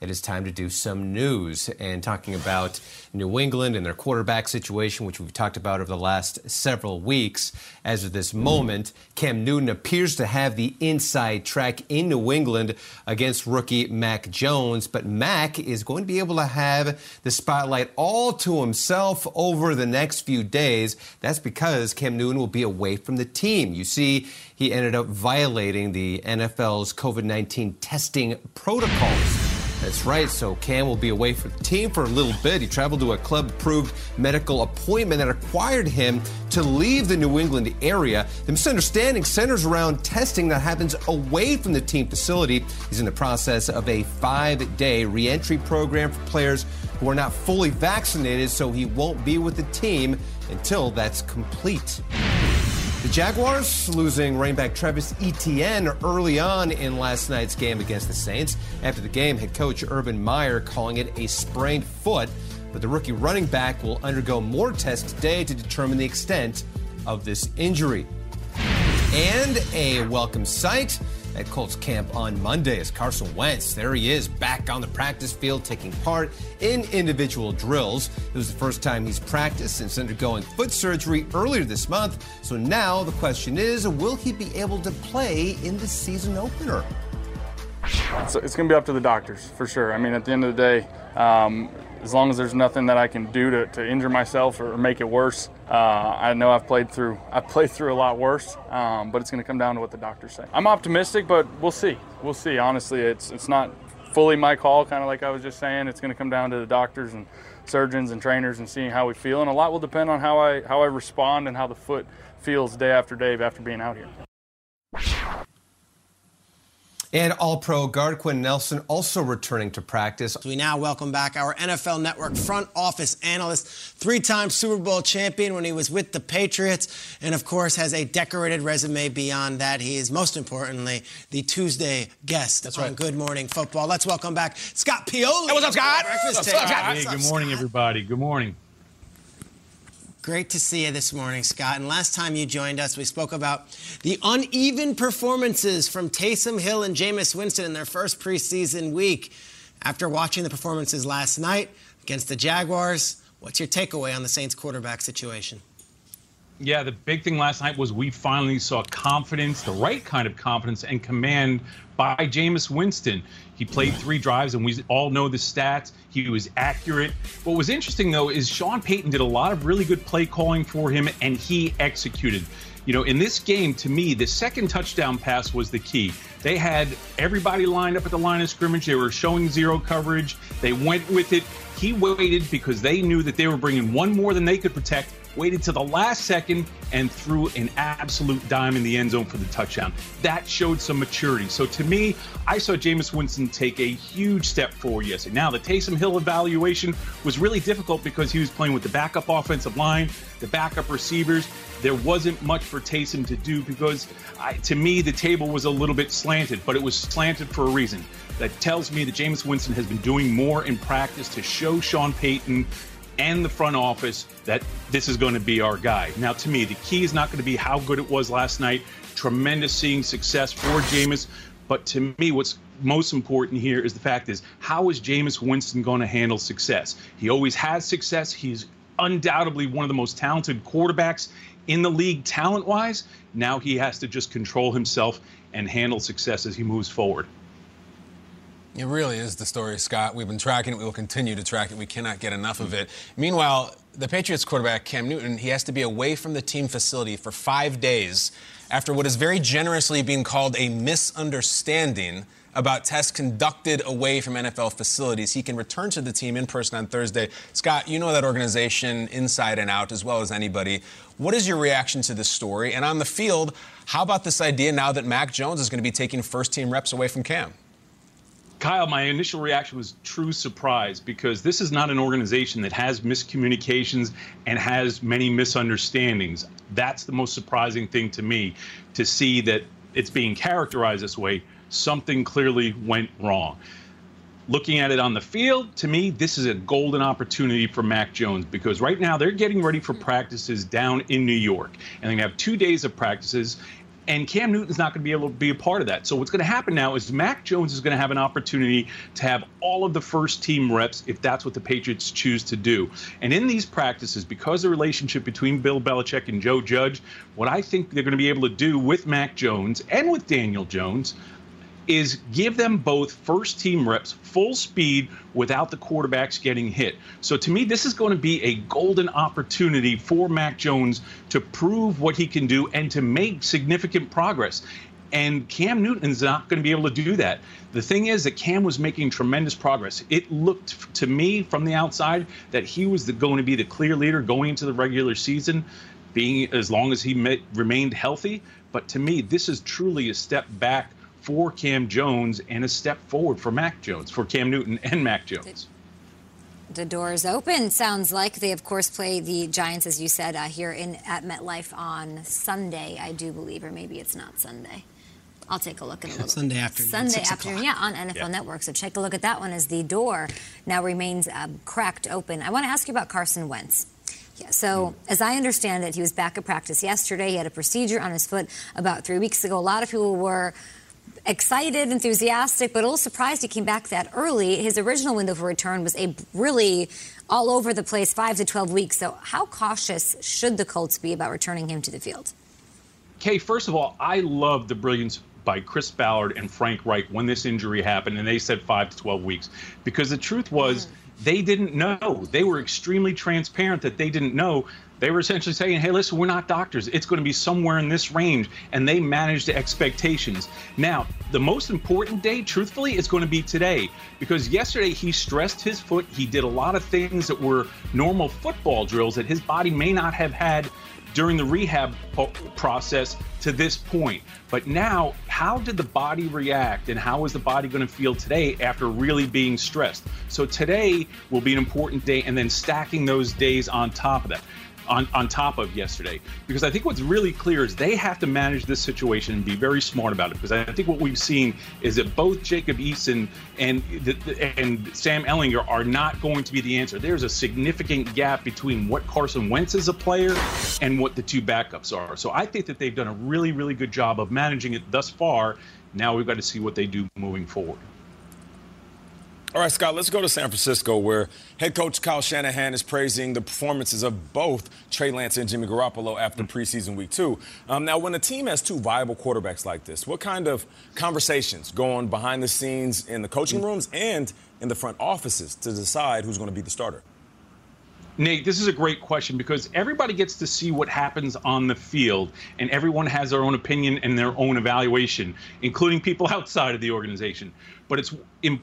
S9: It is time to do some news and talking about New England and their quarterback situation, which we've talked about over the last several weeks. As of this moment, Cam Newton appears to have the inside track in New England against rookie Mac Jones, but Mac is going to be able to have the spotlight all to himself over the next few days. That's because Cam Newton will be away from the team. You see, he ended up violating the NFL's COVID 19 testing protocols. That's right. So Cam will be away from the team for a little bit. He traveled to a club-approved medical appointment that required him to leave the New England area. The misunderstanding centers around testing that happens away from the team facility. He's in the process of a five-day reentry program for players who are not fully vaccinated, so he won't be with the team until that's complete. The Jaguars losing running back Travis Etienne early on in last night's game against the Saints. After the game, head coach Urban Meyer calling it a sprained foot, but the rookie running back will undergo more tests today to determine the extent of this injury. And a welcome sight at Colts camp on Monday as Carson Wentz. There he is, back on the practice field, taking part in individual drills. It was the first time he's practiced since undergoing foot surgery earlier this month. So now the question is will he be able to play in the season opener?
S10: It's, it's going to be up to the doctors for sure. I mean, at the end of the day, um, as long as there's nothing that I can do to, to injure myself or make it worse, uh, I know I've played through I've played through a lot worse, um, but it's going to come down to what the doctors say. I'm optimistic, but we'll see. We'll see. Honestly, it's it's not fully my call. Kind of like I was just saying, it's going to come down to the doctors and surgeons and trainers and seeing how we feel, and a lot will depend on how I how I respond and how the foot feels day after day after being out here.
S9: And All Pro guard Quenton Nelson also returning to practice.
S6: We now welcome back our NFL Network front office analyst, three time Super Bowl champion when he was with the Patriots, and of course has a decorated resume beyond that. He is most importantly the Tuesday guest
S11: That's
S6: on
S11: right.
S6: Good Morning Football. Let's welcome back Scott Pioli.
S11: Hey, what's up, Scott?
S6: Breakfast
S11: What's up, Scott? Hey, good morning, everybody. Good morning.
S6: Great to see you this morning, Scott. And last time you joined us, we spoke about the uneven performances from Taysom Hill and Jameis Winston in their first preseason week. After watching the performances last night against the Jaguars, what's your takeaway on the Saints quarterback situation?
S11: Yeah, the big thing last night was we finally saw confidence, the right kind of confidence and command by Jameis Winston. He played three drives, and we all know the stats. He was accurate. What was interesting, though, is Sean Payton did a lot of really good play calling for him, and he executed. You know, in this game, to me, the second touchdown pass was the key. They had everybody lined up at the line of scrimmage. They were showing zero coverage. They went with it. He waited because they knew that they were bringing one more than they could protect waited to the last second and threw an absolute dime in the end zone for the touchdown. That showed some maturity. So to me, I saw Jameis Winston take a huge step forward yesterday. Now, the Taysom Hill evaluation was really difficult because he was playing with the backup offensive line, the backup receivers. There wasn't much for Taysom to do because, I, to me, the table was a little bit slanted, but it was slanted for a reason. That tells me that Jameis Winston has been doing more in practice to show Sean Payton and the front office that this is going to be our guy. Now, to me, the key is not going to be how good it was last night. Tremendous seeing success for Jameis. But to me, what's most important here is the fact is how is Jameis Winston going to handle success? He always has success. He's undoubtedly one of the most talented quarterbacks in the league, talent wise. Now he has to just control himself and handle success as he moves forward.
S5: It really is the story, Scott. We've been tracking it. We will continue to track it. We cannot get enough of it. Meanwhile, the Patriots quarterback, Cam Newton, he has to be away from the team facility for five days after what is very generously being called a misunderstanding about tests conducted away from NFL facilities. He can return to the team in person on Thursday. Scott, you know that organization inside and out as well as anybody. What is your reaction to this story? And on the field, how about this idea now that Mac Jones is going to be taking first team reps away from Cam?
S11: Kyle, my initial reaction was true surprise because this is not an organization that has miscommunications and has many misunderstandings. That's the most surprising thing to me to see that it's being characterized this way. Something clearly went wrong. Looking at it on the field, to me, this is a golden opportunity for Mac Jones because right now they're getting ready for practices down in New York. And they have two days of practices, and Cam Newton's not going to be able to be a part of that. So what's going to happen now is Mac Jones is going to have an opportunity to have all of the first team reps if that's what the Patriots choose to do. And in these practices, because the relationship between Bill Belichick and Joe Judge, what I think they're going to be able to do with Mac Jones and with Daniel Jones is give them both first team reps full speed without the quarterbacks getting hit. So to me, this is going to be a golden opportunity for Mac Jones to prove what he can do and to make significant progress. And Cam Newton is not going to be able to do that. The thing is that Cam was making tremendous progress. It looked to me from the outside that he was the, going to be the clear leader going into the regular season, being as long as he may, remained healthy. But to me, this is truly a step back for Cam Jones and a step forward for Mac Jones, for Cam Newton and Mac Jones.
S3: The door is open. Sounds like they, of course, play the Giants, as you said, uh, here in at MetLife on Sunday, I do believe, or maybe it's not Sunday. I'll take a look in a little.
S6: Sunday afternoon.
S3: Sunday afternoon, yeah, on NFL Network. So take a look at that one as the door now remains um, cracked open. I want to ask you about Carson Wentz. Yeah, so as I understand it, he was back at practice yesterday. He had a procedure on his foot about three weeks ago. A lot of people were excited, enthusiastic, but a little surprised he came back that early. His original window for return was a really all over the place, five to 12 weeks. So how cautious should the Colts be about returning him to the field?
S11: Kay, first of all, I love the brilliance by Chris Ballard and Frank Reich when this injury happened, and they said five to 12 weeks. Because the truth was, mm. they didn't know. They were extremely transparent that they didn't know. They were essentially saying, hey, listen, we're not doctors. It's going to be somewhere in this range. And they managed the expectations. Now, the most important day, truthfully, is going to be today. Because yesterday he stressed his foot. He did a lot of things that were normal football drills that his body may not have had during the rehab po- process to this point. But now, how did the body react and how is the body going to feel today after really being stressed? So today will be an important day and then stacking those days on top of that. On, on top of yesterday because I think what's really clear is they have to manage this situation and be very smart about it because I think what we've seen is that both Jacob Eason and and Sam Ehlinger are not going to be the answer. There's a significant gap between what Carson Wentz is a player and what the two backups are. So I think that they've done a really really good job of managing it thus far. Now we've got to see what they do moving forward.
S4: All right, Scott, let's go to San Francisco, where head coach Kyle Shanahan is praising the performances of both Trey Lance and Jimmy Garoppolo after preseason week two. Um, now, when a team has two viable quarterbacks like this, what kind of conversations go on behind the scenes in the coaching rooms and in the front offices to decide who's going to be the starter?
S11: Nate, this is a great question because everybody gets to see what happens on the field, and everyone has their own opinion and their own evaluation, including people outside of the organization. But it's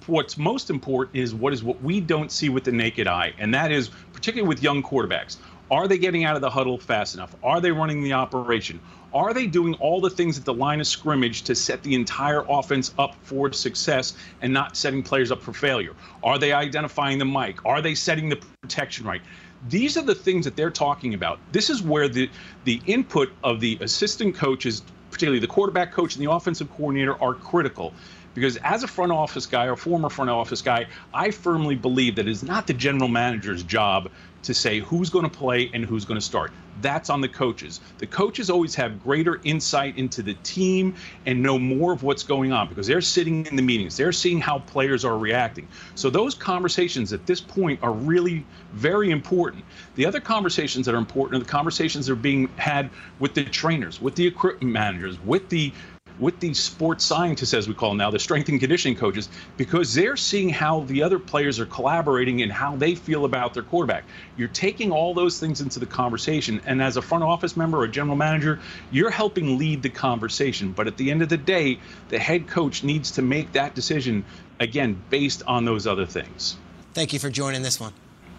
S11: what's most important is what is what we don't see with the naked eye, and that is particularly with young quarterbacks. Are they getting out of the huddle fast enough? Are they running the operation? Are they doing all the things at the line of scrimmage to set the entire offense up for success and not setting players up for failure? Are they identifying the mic? Are they setting the protection right? These are the things that they're talking about. This is where the the input of the assistant coaches, particularly the quarterback coach and the offensive coordinator, are critical. Because as a front office guy or former front office guy, I firmly believe that it is not the general manager's job to say who's going to play and who's going to start. That's on the coaches. The coaches always have greater insight into the team and know more of what's going on because they're sitting in the meetings. They're seeing how players are reacting. So those conversations at this point are really very important. The other conversations that are important are the conversations that are being had with the trainers, with the equipment managers, with the with these sports scientists, as we call them now, the strength and conditioning coaches, because they're seeing how the other players are collaborating and how they feel about their quarterback. You're taking all those things into the conversation. And as a front office member or a general manager, you're helping lead the conversation. But at the end of the day, the head coach needs to make that decision, again, based on those other things.
S6: Thank you for joining this one.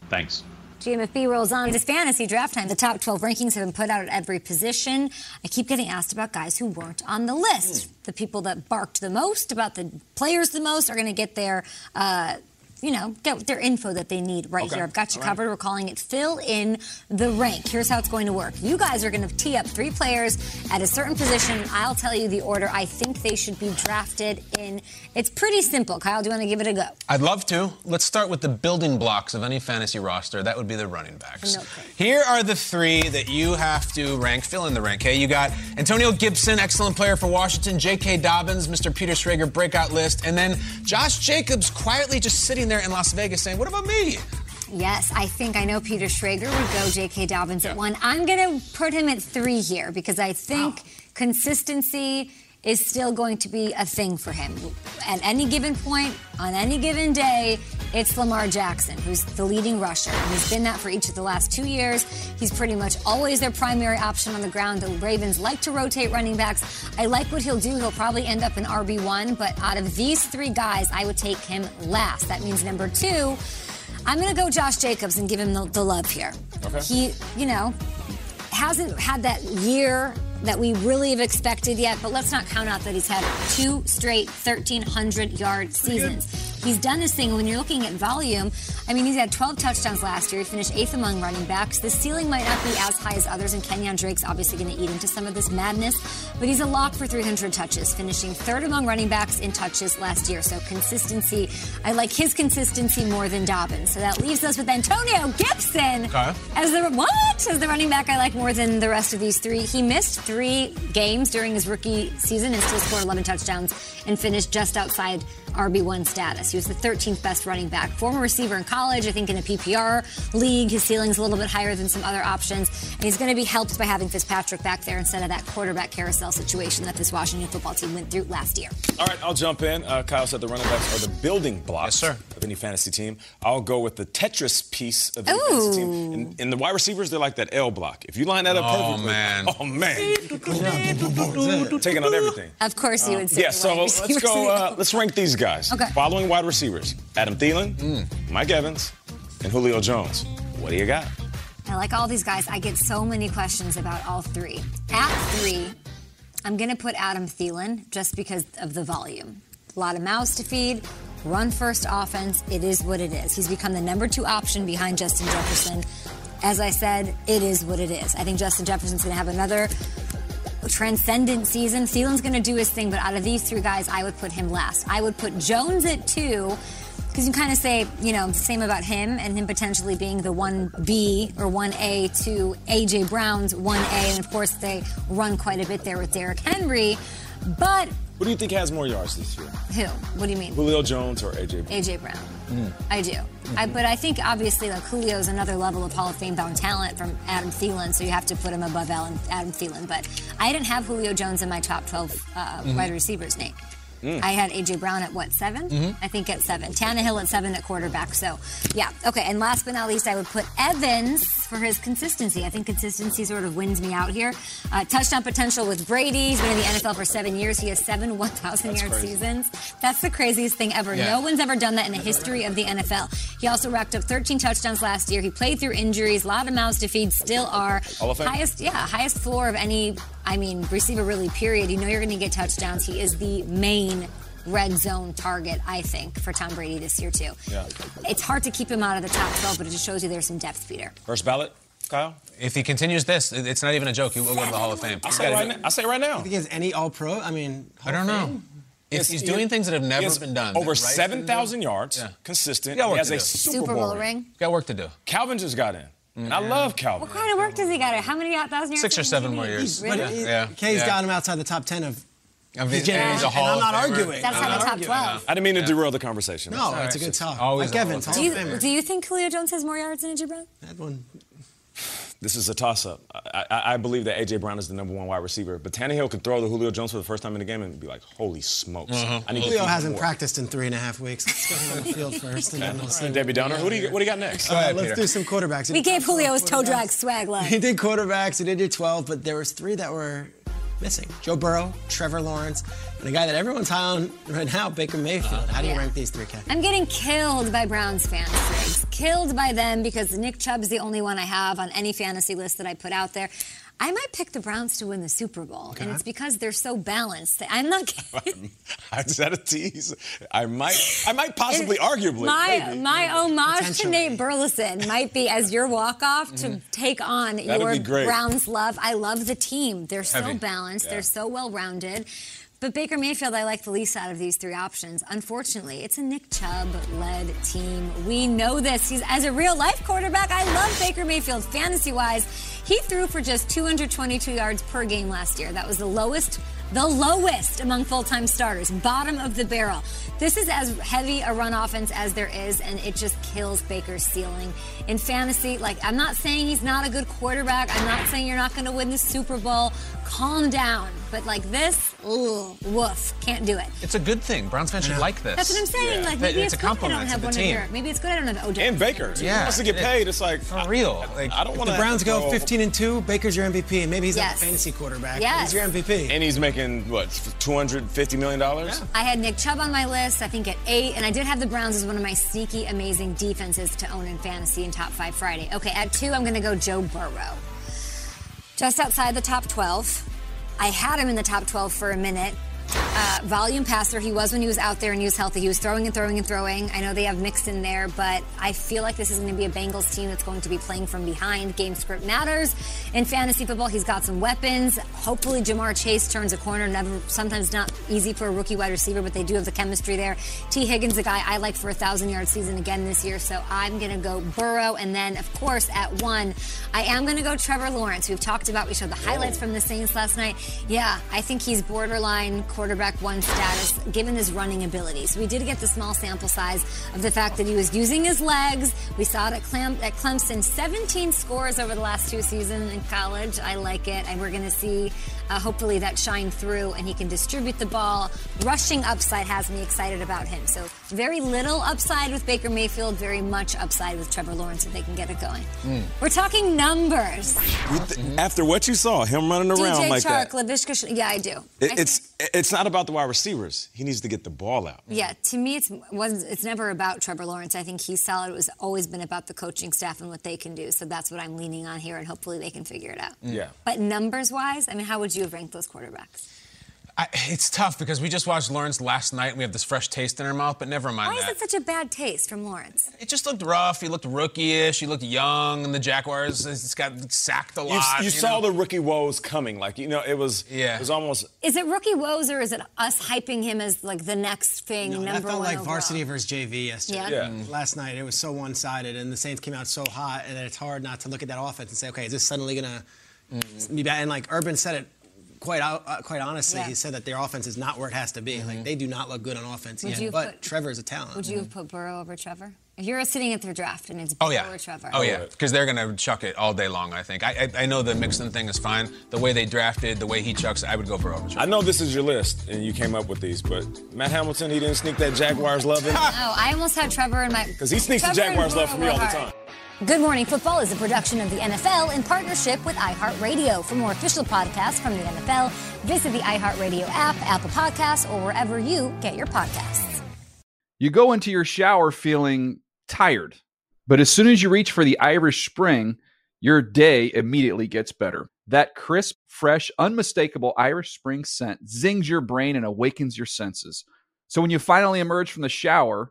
S11: Thanks.
S3: GMFB rolls on. It is fantasy draft time. The top 12 rankings have been put out at every position. I keep getting asked about guys who weren't on the list. The people that barked the most about the players the most are going to get their. Uh, you know, get their info that they need right
S12: Okay.
S3: here. I've got you
S12: All right.
S3: covered. We're calling it fill in the rank. Here's how it's going to work. You guys are going to tee up three players at a certain position. I'll tell you the order I think they should be drafted in. It's pretty simple. Kyle, do you want to give it a go?
S5: I'd love to. Let's start with the building blocks of any fantasy roster. That would be the running backs.
S3: No,
S5: Here are the three that you have to rank, fill in the rank. Okay, you got Antonio Gibson, excellent player for Washington, J.K. Dobbins, Mr. Peter Schrager breakout list, and then Josh Jacobs quietly just sitting there in Las Vegas saying, "What about me?"
S3: Yes, I think I know Peter Schrager would go J.K. Dobbins at one. I'm going to put him at three here because I think consistency is still going to be a thing for him. At any given point, on any given day, it's Lamar Jackson, who's the leading rusher. He's been that for each of the last two years. He's pretty much always their primary option on the ground. The Ravens like to rotate running backs. I like what he'll do. He'll probably end up in RB1, but out of these three guys, I would take him last. That means number two. I'm going to go Josh Jacobs and give him the, the love here.
S12: Okay.
S3: He, you know, hasn't had that year that we really have expected yet, but let's not count out that he's had two straight 1,300 yard seasons. He's done this thing when you're looking at volume. I mean, he's had 12 touchdowns last year. He finished eighth among running backs. The ceiling might not be as high as others, and Kenyon Drake's obviously going to eat into some of this madness, but he's a lock for 300 touches, finishing third among running backs in touches last year. So consistency, I like his consistency more than Dobbins. So that leaves us with Antonio Gibson.
S5: Okay.
S3: As the what? As the running back, I like more than the rest of these three. He missed three games during his rookie season and still scored 11 touchdowns and finished just outside RB1 status. He was the 13th best running back. Former receiver in college, I think in a PPR league. His ceiling's a little bit higher than some other options. And he's going to be helped by having Fitzpatrick back there instead of that quarterback carousel situation that this Washington football team went through last year.
S4: All right, I'll jump in. Uh, Kyle said the running backs are the building blocks of any fantasy team. I'll go with the Tetris piece of any fantasy team. And, and the wide receivers, they're like that L block. If you line that up
S5: Oh,
S4: perfectly,
S5: man.
S4: oh man, taking out everything.
S3: Of course, you would say
S4: Yeah,
S3: the
S4: so let's go. Uh, let's rank these guys.
S3: Okay.
S4: Following wide receivers: Adam Thielen,
S5: Hmm.
S4: Mike Evans, and Julio Jones. What do you got?
S3: I like all these guys. I get so many questions about all three. At three, I'm going to put Adam Thielen just because of the volume. A lot of mouths to feed, run first offense. It is what it is. He's become the number two option behind Justin Jefferson. As I said, it is what it is. I think Justin Jefferson's going to have another transcendent season. Thielen's going to do his thing, but out of these three guys, I would put him last. I would put Jones at two because you kind of say, you know, the same about him and him potentially being the 1B or 1A to A.J. Brown's 1A. And of course, they run quite a bit there with Derrick Henry. But
S4: Who do you think has more yards this year?
S3: who? What do you mean?
S4: Julio Jones or AJ? Brown?
S3: A.J. Brown. I do. I, but I think obviously like Julio is another level of Hall of Fame bound talent from Adam Thielen, so you have to put him above Alan, Adam Thielen. But I didn't have Julio Jones in my top 12 uh,
S12: Mhm.
S3: wide receivers, Nate.
S12: Mm.
S3: I had AJ Brown at what 7
S12: Mhm.
S3: I think at seven. Tannehill at seven at quarterback. So yeah, okay. And last but not least, I would put Evans for his consistency. I think consistency sort of wins me out here. Uh, touchdown potential with Brady. He's been in the NFL for seven years. He has seven 1,000 yard
S12: crazy.
S3: seasons. That's the craziest thing ever.
S12: Yeah.
S3: No one's ever done that in the history of the NFL. He also racked up 13 touchdowns last year. He played through injuries. A lot of mouths to feed. Still are highest. Yeah, highest floor of any. I mean, receiver really. Period. You know you're going to get touchdowns. He is the main red zone target, I think, for Tom Brady this year too.
S4: Yeah.
S3: It's hard to keep him out of the top 12, but it just shows you there's some depth, Peter.
S4: First ballot, Kyle.
S5: If he continues this, it's not even a joke. He will go to the Hall of Fame.
S4: I say right now. I say it right now.
S6: You think he has any All Pro? I mean,
S5: I don't know. If
S4: Yes,
S5: he's
S4: he-
S5: doing things that have never been done.
S4: Over
S5: that Rice
S4: seven
S5: didn't do,
S4: thousand yards,
S5: Yeah.
S4: consistent.
S5: He
S4: He has a. Super,
S3: Super Bowl ring.
S5: Got work to do.
S4: Calvin just got in, mm, and I love Calvin.
S3: What kind of work does he got? How many thousand yards?
S5: Six or seven more years.
S3: Really?
S6: But he-
S5: Yeah.
S6: Kay's
S5: Yeah.
S6: got him outside the top 10 of
S5: Of
S6: his
S5: his-
S6: generation.
S5: he's a Hall
S6: and I'm
S5: of
S6: not
S5: Famer.
S6: arguing.
S3: That's
S6: I'm
S3: how
S6: not
S3: the top
S6: arguing.
S3: 12.
S4: I didn't mean to derail the conversation.
S6: No, it's a good talk.
S5: Always
S6: like
S5: a Hall
S6: Evans,
S3: Do you, do you think Julio Jones has more yards than AJ Brown?
S6: That one.
S4: This is a toss-up. I, I, I believe that AJ Brown is the number one wide receiver, but Tannehill could throw to Julio Jones for the first time in the game and be like, "Holy smokes!"
S5: Uh-huh.
S4: I need
S6: Julio hasn't
S4: more.
S6: practiced in three and a half weeks. Let's go him on the field first, and then we'll see.
S4: right, Debbie Downer, what do you what do you got next?
S6: Uh, let's do some quarterbacks.
S3: We gave Julio his toe drag swag line.
S6: He did quarterbacks. He did your 12, but there was three that were missing. Joe Burrow, Trevor Lawrence, and a guy that everyone's high on right now, Baker Mayfield. How do you
S3: Yeah.
S6: rank these three, Ken?
S3: I'm getting killed by Browns fans. Riggs. Killed by them because Nick Chubb's the only one I have on any fantasy list that I put out there. I might pick the Browns to win the Super Bowl, and it's because they're so balanced. I'm not kidding.
S4: Is that a tease? I might, I might possibly, arguably.
S3: My
S4: maybe.
S3: my homage to Nate Burleson might be as your walk off to mm-hmm. take on
S4: That'd
S3: your. Browns love. I love the team. They're so balanced.
S4: Yeah.
S3: They're so well rounded. But Baker Mayfield, I like the least out of these three options. Unfortunately, it's a Nick Chubb led team. We know this. He's as a real life quarterback. I love Baker Mayfield fantasy wise. He threw for just 222 yards per game last year. That was the lowest the lowest among full time starters, bottom of the barrel. This is as heavy a run offense as there is, and it just kills Baker's ceiling. In fantasy, like, I'm not saying he's not a good quarterback. I'm not saying you're not going to win the Super Bowl. Calm down. But like this, ooh, woof, can't do it.
S5: It's a good thing. Browns fans should like this.
S3: That's what I'm saying. Like maybe
S5: it's,
S3: it's,
S5: a
S3: good I
S5: compliment
S3: don't
S5: to
S3: have
S5: the
S3: one
S5: team.
S3: of your. Maybe it's good I don't have OJ.
S4: And Baker. He
S5: Yeah.
S4: wants to get paid. It's like
S5: For real. Like,
S4: I don't want to.
S6: If the Browns go 15 and 2, Baker's your MVP, and maybe he's
S3: Yes.
S6: a fantasy quarterback.
S3: Yes.
S6: He's your MVP.
S4: And he's making what, two hundred fifty million dollars?
S3: I had Nick Chubb on my list, I think at eight, and I did have the Browns as one of my sneaky, amazing defenses to own in fantasy in Top 5 Friday. Okay, at two, I'm going to go Joe Burrow. Just outside the top 12. I had him in the top 12 for a minute. Uh, volume passer, he was when he was out there and he was healthy. He was throwing and throwing and throwing. I know they have mixed in there, but I feel like this is going to be a Bengals team that's going to be playing from behind. Game script matters. In fantasy football, he's got some weapons. Hopefully, Ja'Marr Chase turns a corner. Never, sometimes not easy for a rookie wide receiver, but they do have the chemistry there. Tee Higgins, a guy I like for a thousand yard season again this year, so I'm going to go Burrow. And then, of course, at one, I am going to go Trevor Lawrence. We've talked about, we showed the highlights from the Saints last night. Yeah, I think he's borderline quarterback one status given his running abilities. We did get the small sample size of the fact that he was using his legs. We saw it at, Clem- at Clemson, 17 scores over the last two seasons in college. I like it, and we're going to see uh, hopefully that shine through, and he can distribute the ball. Rushing upside has me excited about him. So very little upside with Baker Mayfield, very much upside with Trevor Lawrence if they can get it going. We're talking numbers.
S4: You th- After what you saw, him running around
S3: DJ
S4: like
S3: Chark,
S4: that,
S3: Laviska, yeah, I do. I
S4: it,
S3: think-
S4: it's it's not about the wide receivers. He needs to get the ball out.
S3: Yeah, to me, it's was it's never about Trevor Lawrence. I think he's solid. It was always been about the coaching staff and what they can do. So that's what I'm leaning on here, and hopefully they can figure it out.
S4: Yeah.
S3: But numbers wise, I mean, how would you have ranked those quarterbacks?
S5: I, it's tough because we just watched Lawrence last night and we have this fresh taste in our mouth, but never mind
S3: Why is it such a bad taste from Lawrence?
S5: It just looked rough. He looked rookie-ish. He looked young, and the Jaguars just got sacked a
S4: You,
S5: lot.
S4: you saw
S5: know?
S4: the rookie woes coming. Like you know, it was
S5: Yeah.
S4: it was almost
S3: Is it rookie woes or is it us hyping him as like the next thing,
S6: No, that
S3: number
S6: felt
S3: one
S6: like
S3: overall?
S6: varsity versus JV yesterday.
S3: Yeah?
S4: Yeah.
S6: Mm. Last night it was so one-sided, and the Saints came out so hot, and it's hard not to look at that offense and say, okay, is this suddenly gonna be bad? And like Urban said it quite uh, quite honestly.
S3: Yeah.
S6: He said that their offense is not where it has to be. Like they do not look good on offense
S3: Would
S6: yet.
S3: you
S6: But
S3: put-
S6: Trevor's a talent.
S3: Would you have put Burrow over Trevor? If you're sitting at their draft and it's
S5: Oh
S3: Burrow
S5: yeah.
S3: or Trevor.
S5: Oh yeah, because they're gonna chuck it all day long. I think. I, I I know the Mixon thing is fine. The way they drafted, the way he chucks, I would go for over.
S4: I know this is your list and you came up with these, but Matt Hamilton, he didn't sneak that Jaguars love in.
S3: No, I almost had Trevor in my.
S4: Because he sneaks the
S3: Trevor and
S4: Jaguars love for me all the
S3: were
S4: time.
S3: Good Morning Football is a production of the NFL in partnership with iHeartRadio. For more official podcasts from the NFL, visit the iHeartRadio app, Apple Podcasts, or wherever you get your podcasts.
S7: You go into your shower feeling tired, but as soon as you reach for the Irish Spring, your day immediately gets better. That crisp, fresh, unmistakable Irish Spring scent zings your brain and awakens your senses. So when you finally emerge from the shower,